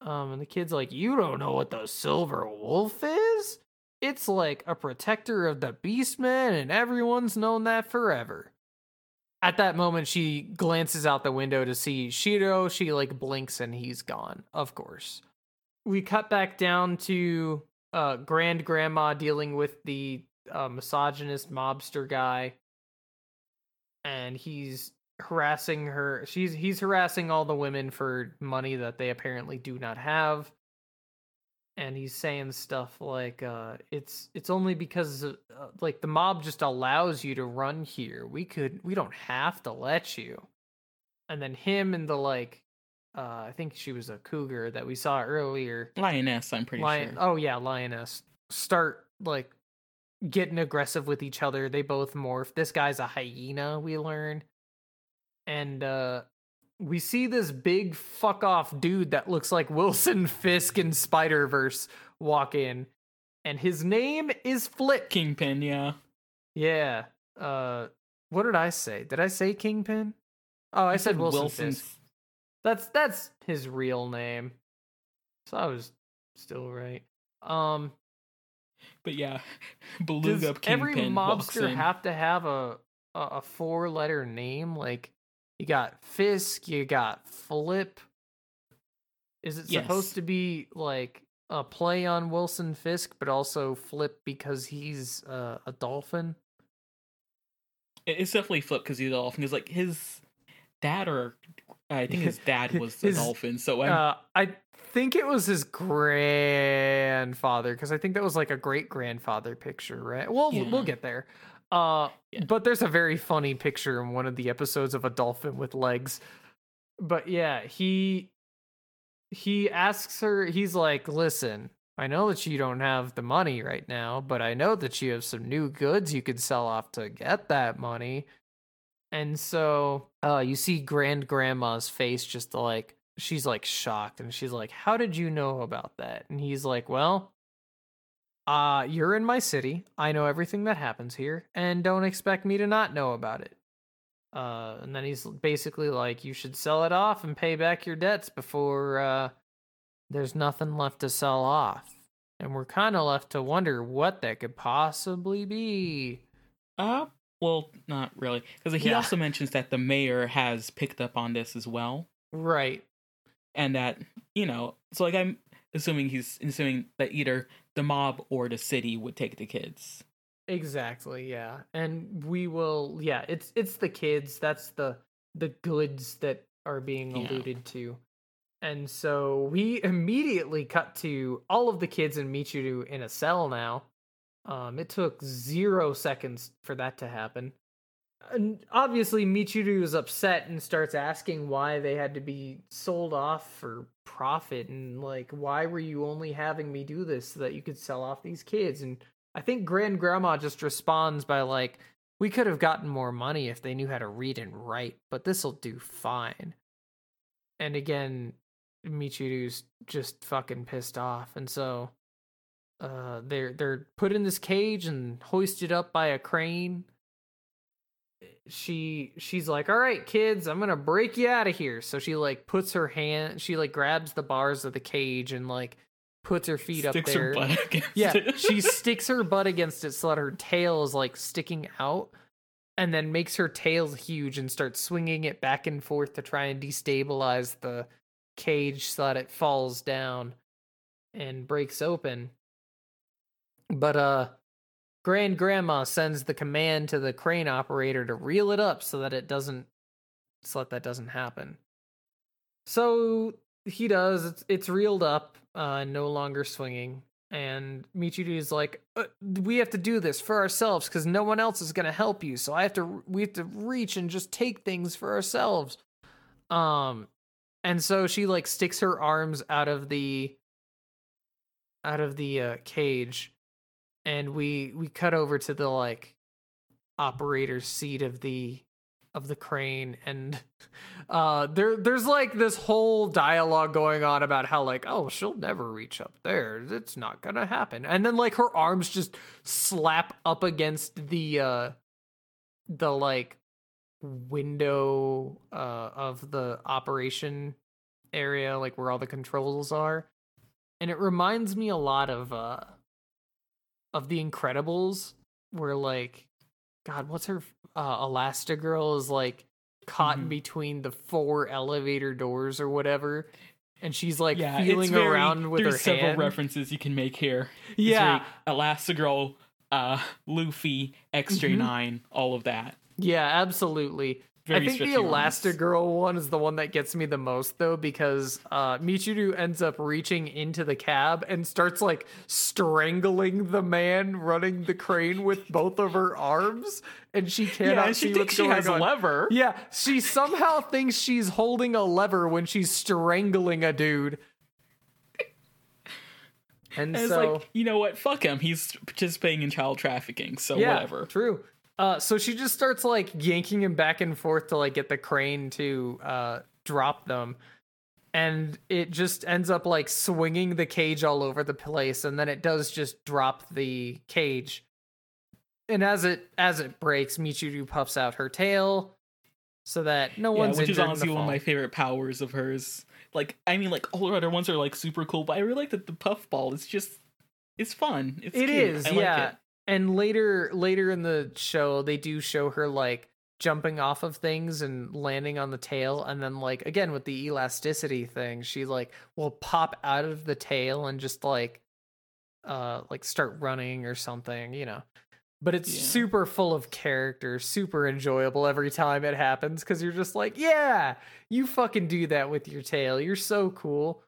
Um, and the kid's like, "You don't know what the silver wolf is? It's like a protector of the beastmen, and everyone's known that forever." At that moment, she glances out the window to see Shiro. She like blinks, and he's gone. Of course, we cut back down to uh, Grand Grandma dealing with the uh, misogynist mobster guy, and he's harassing her she's he's harassing all the women for money that they apparently do not have. And he's saying stuff like uh it's it's only because uh, like the mob just allows you to run here. We could we don't have to let you. And then him and the like uh i think she was a cougar that we saw earlier Lioness, I'm pretty lion sure. oh yeah lioness start like getting aggressive with each other they both morph this guy's a hyena we learn and uh we see this big fuck off dude that looks like Wilson Fisk in Spider Verse walk in, and his name is Flip. Kingpin, yeah. Yeah. Uh, what did I say? Did I say Kingpin? Oh, I, said, Wilson, Fisk. That's that's his real name. So I was still right. Um But yeah, does Beluga every Kingpin walks mobster have to have a a, a four letter name? Like you got Fisk, you got Flip. Is it supposed to be like a play on Wilson Fisk, but also Flip because he's uh, a dolphin? It's definitely Flip because he's a dolphin. Because like his dad or I think his dad was His- a dolphin. So Uh, I think it was his grandfather because I think that was like a great grandfather picture, right? Well, Yeah. we'll get there. Uh, Yeah. but there's a very funny picture in one of the episodes of a dolphin with legs. But yeah, he he asks her. He's like, "Listen, I know that you don't have the money right now, but I know that you have some new goods you could sell off to get that money." And so uh, you see Grand Grandma's face just like she's like shocked and she's like, How did you know about that? And he's like, Well, uh, you're in my city. I know everything that happens here, and don't expect me to not know about it. Uh, and then he's basically like, You should sell it off and pay back your debts before uh, there's nothing left to sell off. And we're kind of left to wonder what that could possibly be. uh, well, not really. Because he Yeah. also mentions that the mayor has picked up on this as well. Right. and that you know so like i'm assuming he's assuming that either the mob or the city would take the kids Exactly, yeah. And we will yeah, it's it's the kids, that's the the goods that are being Yeah. alluded to. And so we immediately cut to all of the kids in Michiru in a cell now. Um it took 0 seconds for that to happen. And obviously Michiru is upset and starts asking why they had to be sold off for profit and like why were you only having me do this so that you could sell off these kids and I think Grand Grandma just responds by like, "We could have gotten more money if they knew how to read and write, but this'll do fine." And again, Michiru's just fucking pissed off, and so uh, they're they're put in this cage and hoisted up by a crane. She she's like, "All right, kids, I'm gonna break you out of here." So she like puts her hand, she like grabs the bars of the cage and like puts her feet Sticks up there. her butt against Yeah, it. she sticks her butt against it so that her tail is like sticking out, and then makes her tail huge and starts swinging it back and forth to try and destabilize the cage so that it falls down and breaks open. But uh, Grand Grandma sends the command to the crane operator to reel it up so that it doesn't, so that that doesn't happen. So he does. It's it's reeled up, uh, no longer swinging. And Michiru is like, uh, "We have to do this for ourselves because no one else is gonna help you. So I have to. We have to reach and just take things for ourselves." Um, and so she like sticks her arms out of the out of the uh, cage, and we we cut over to the like operator's seat of the of the crane and uh there there's like this whole dialogue going on about how like oh she'll never reach up there. It's not gonna happen. And then like her arms just slap up against the uh the like window uh of the operation area like where all the controls are. And it reminds me a lot of uh of the incredibles where like god what's her uh elastigirl is like caught in Mhm. between the four elevator doors or whatever and she's like yeah, feeling very, around with there's her several hand references you can make here. It's yeah very Elastigirl, uh, Luffy, XJ-9, all of that. yeah absolutely I think the. Elastigirl one is the one that gets me the most though because uh Michiru ends up reaching into the cab and starts like strangling the man running the crane with both of her arms and she cannot Yeah, and she see thinks what's she going has a lever. Yeah, she somehow thinks she's holding a lever when she's strangling a dude. And, And it's so like, you know what? Fuck him. He's participating in child trafficking, so yeah, whatever. True. Uh, so she just starts like yanking him back and forth to like get the crane to uh, drop them, and it just ends up like swinging the cage all over the place, and then it does just drop the cage. And as it as it breaks, Michiru puffs out her tail, so that no Yeah, one's which is honestly one of my favorite powers of hers. Like, I mean, like all her other ones are like super cool, but I really like that the puffball is just, it's fun. It's It cute. is, I like yeah. it. And later later in the show, they do show her like jumping off of things and landing on the tail and then like again with the elasticity thing, she like will pop out of the tail and just like uh like start running or something, you know. But it's Yeah. super full of character, super enjoyable every time it happens cuz you're just like, "Yeah, you fucking do that with your tail. You're so cool."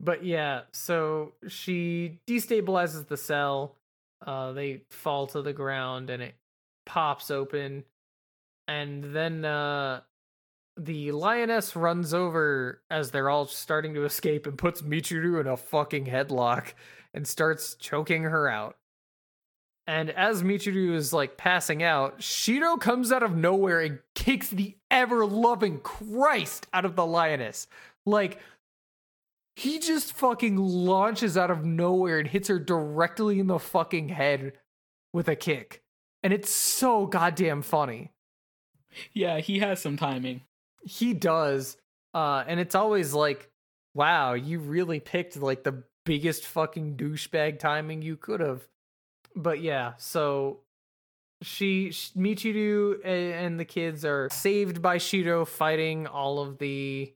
But yeah, so she destabilizes the cell. Uh, they fall to the ground and it pops open. And then uh, the lioness runs over as they're all starting to escape and puts Michiru in a fucking headlock and starts choking her out. And as Michiru is like passing out, Shiro comes out of nowhere and kicks the ever loving Christ out of the lioness. Like, he just fucking launches out of nowhere and hits her directly in the fucking head with a kick. And it's so goddamn funny. Yeah, he has some timing. He does. Uh, and it's always like, wow, you really picked like the biggest fucking douchebag timing you could have. But yeah, so she, sh- Michiru and the kids are saved by Shiro fighting all of the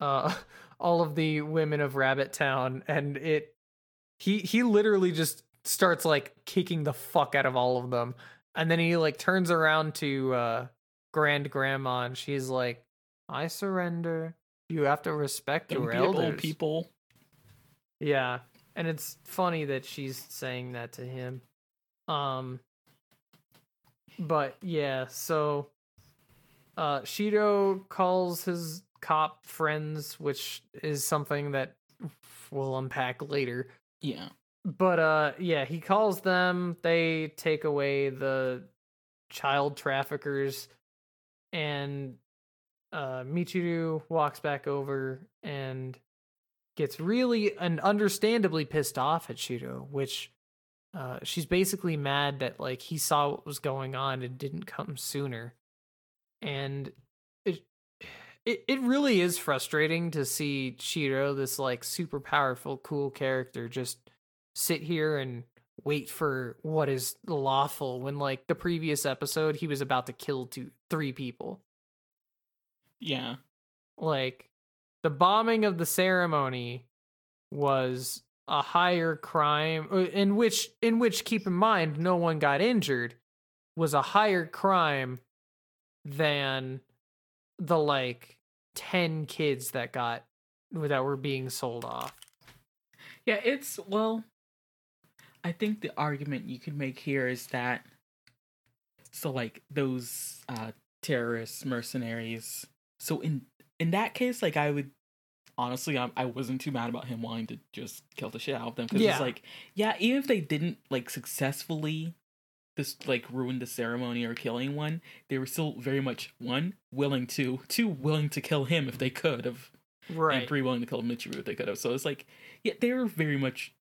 uh all of the women of Rabbit Town and it he he literally just starts like kicking the fuck out of all of them and then he like turns around to uh grand grandma and she's like I surrender you have to respect Don't your be a bold elders people. yeah, and it's funny that she's saying that to him. Um but yeah, so uh Shiro calls his cop friends, which is something that we'll unpack later. Yeah. But uh yeah, he calls them, they take away the child traffickers and uh Michiru walks back over and gets really and understandably pissed off at Shiro, which uh she's basically mad that like he saw what was going on and didn't come sooner. And it, it really is frustrating to see Shiro, this like super powerful, cool character, just sit here and wait for what is lawful when like the previous episode he was about to kill two three people. Yeah. Like the bombing of the ceremony was a higher crime uh, in which in which keep in mind no one got injured was a higher crime than the like 10 kids that got that were being sold off. Yeah, it's well I think the argument you could make here is that so like those uh terrorists, mercenaries. So in in that case like I would honestly I, I wasn't too mad about him wanting to just kill the shit out of them cuz Yeah. it's like yeah, even if they didn't like successfully this like ruin the ceremony or kill anyone, they were still very much one willing to, two willing to kill him if they could have Right. and three willing to kill Michiru if they could have. So it's like, yeah, they were very much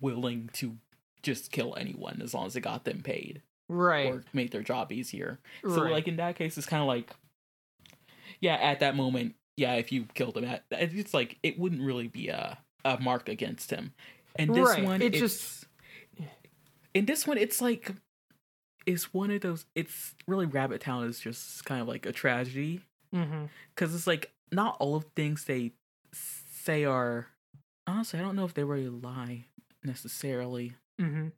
willing to just kill anyone as long as it got them paid Right. or made their job easier. So right. like in that case, it's kind of like, yeah, at that moment, yeah, if you killed him, at it's like it wouldn't really be a a mark against him. And this Right, one, it it's, just- in this one, it's like it's one of those. It's really Rabbit Town is just kind of like a tragedy because it's like not all of things they say are honestly i don't know if they really lie necessarily Mhm.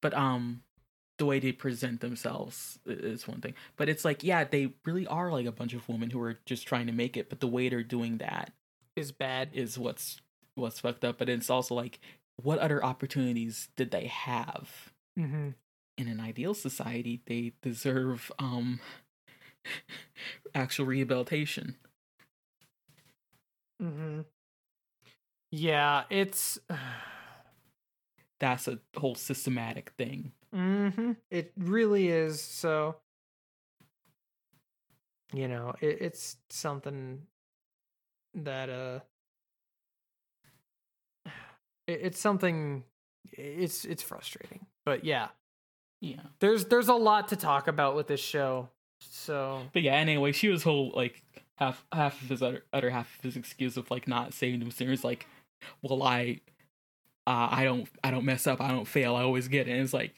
but um the way they present themselves is one thing but it's like yeah they really are like a bunch of women who are just trying to make it but the way they're doing that Is bad. is what's what's fucked up but it's also like what other opportunities did they have Mhm. In an ideal society they deserve um actual rehabilitation Mm-hmm. Yeah, it's that's a whole systematic thing Mm-hmm. It really is. So, you know, it, it's something that uh, it, it's something. It's it's frustrating, but yeah, yeah there's there's a lot to talk about with this show. So But yeah, anyway, she was whole like half half of his other, other half of his excuse of like not saving him is like, well, I, uh, I don't I don't mess up, I don't fail, I always get it. And it's like,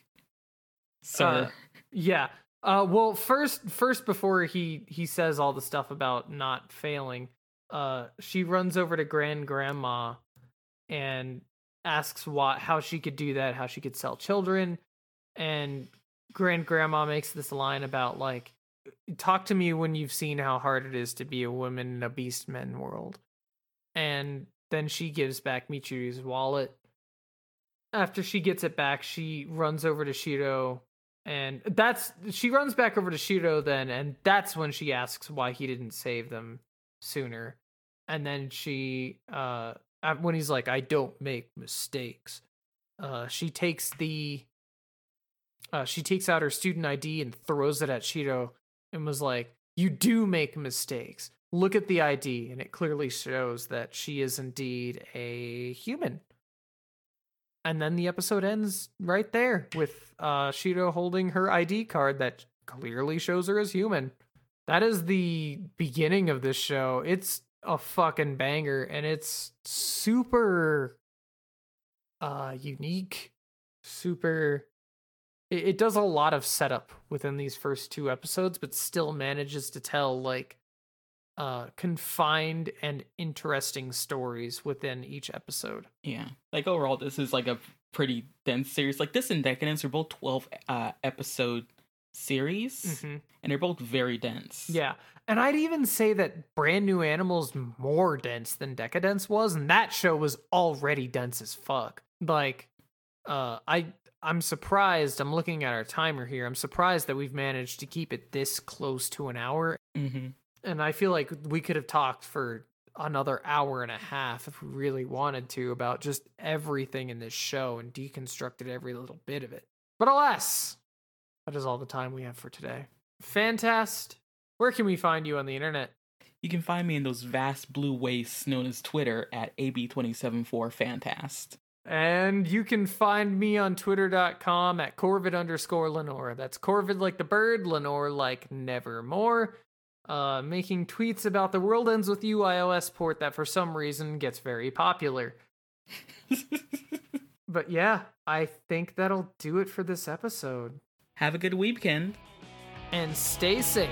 sir, Uh, yeah. Uh, well, first, first before he he says all the stuff about not failing, uh, she runs over to grand grandma and asks what how she could do that, how she could sell children, and grand grandma makes this line about like, talk to me when you've seen how hard it is to be a woman in a beast men world, and then she gives back Michiru's wallet. After she gets it back, she runs over to Shiro and that's she runs back over to Shiro then, and that's when she asks why he didn't save them sooner. And then she, uh, when he's like, "I don't make mistakes," uh, she takes the, uh, she takes out her student ID and throws it at Shiro, and was like, "You do make mistakes. Look at the ID, and it clearly shows that she is indeed a human." and then the episode ends right there with uh Shiro holding her ID card that clearly shows her as human. That is the beginning of this show. It's a fucking banger and it's super uh unique, super it, it does a lot of setup within these first two episodes but still manages to tell like uh confined and interesting stories within each episode. yeah, like overall, this is like a pretty dense series. Like this and Decadence are both twelve uh, episode series, Mhm. and they're both very dense. Yeah. And I'd even say that Brand New Animals more dense than Decadence was, and that show was already dense as fuck. Like, uh I I'm surprised, I'm looking at our timer here. I'm surprised that we've managed to keep it this close to an hour. hmm And I feel like we could have talked for another hour and a half if we really wanted to about just everything in this show and deconstructed every little bit of it. But alas, that is all the time we have for today. Fantast, where can we find you on the internet? You can find me in those vast blue wastes known as Twitter at AB274Fantast. And you can find me on twitter.com at Corvid underscore Lenore. That's Corvid like the bird, Lenore like nevermore. Uh, making tweets about the World Ends With You iOS port that for some reason gets very popular. But yeah, I think that'll do it for this episode. Have a good weekend. And stay safe.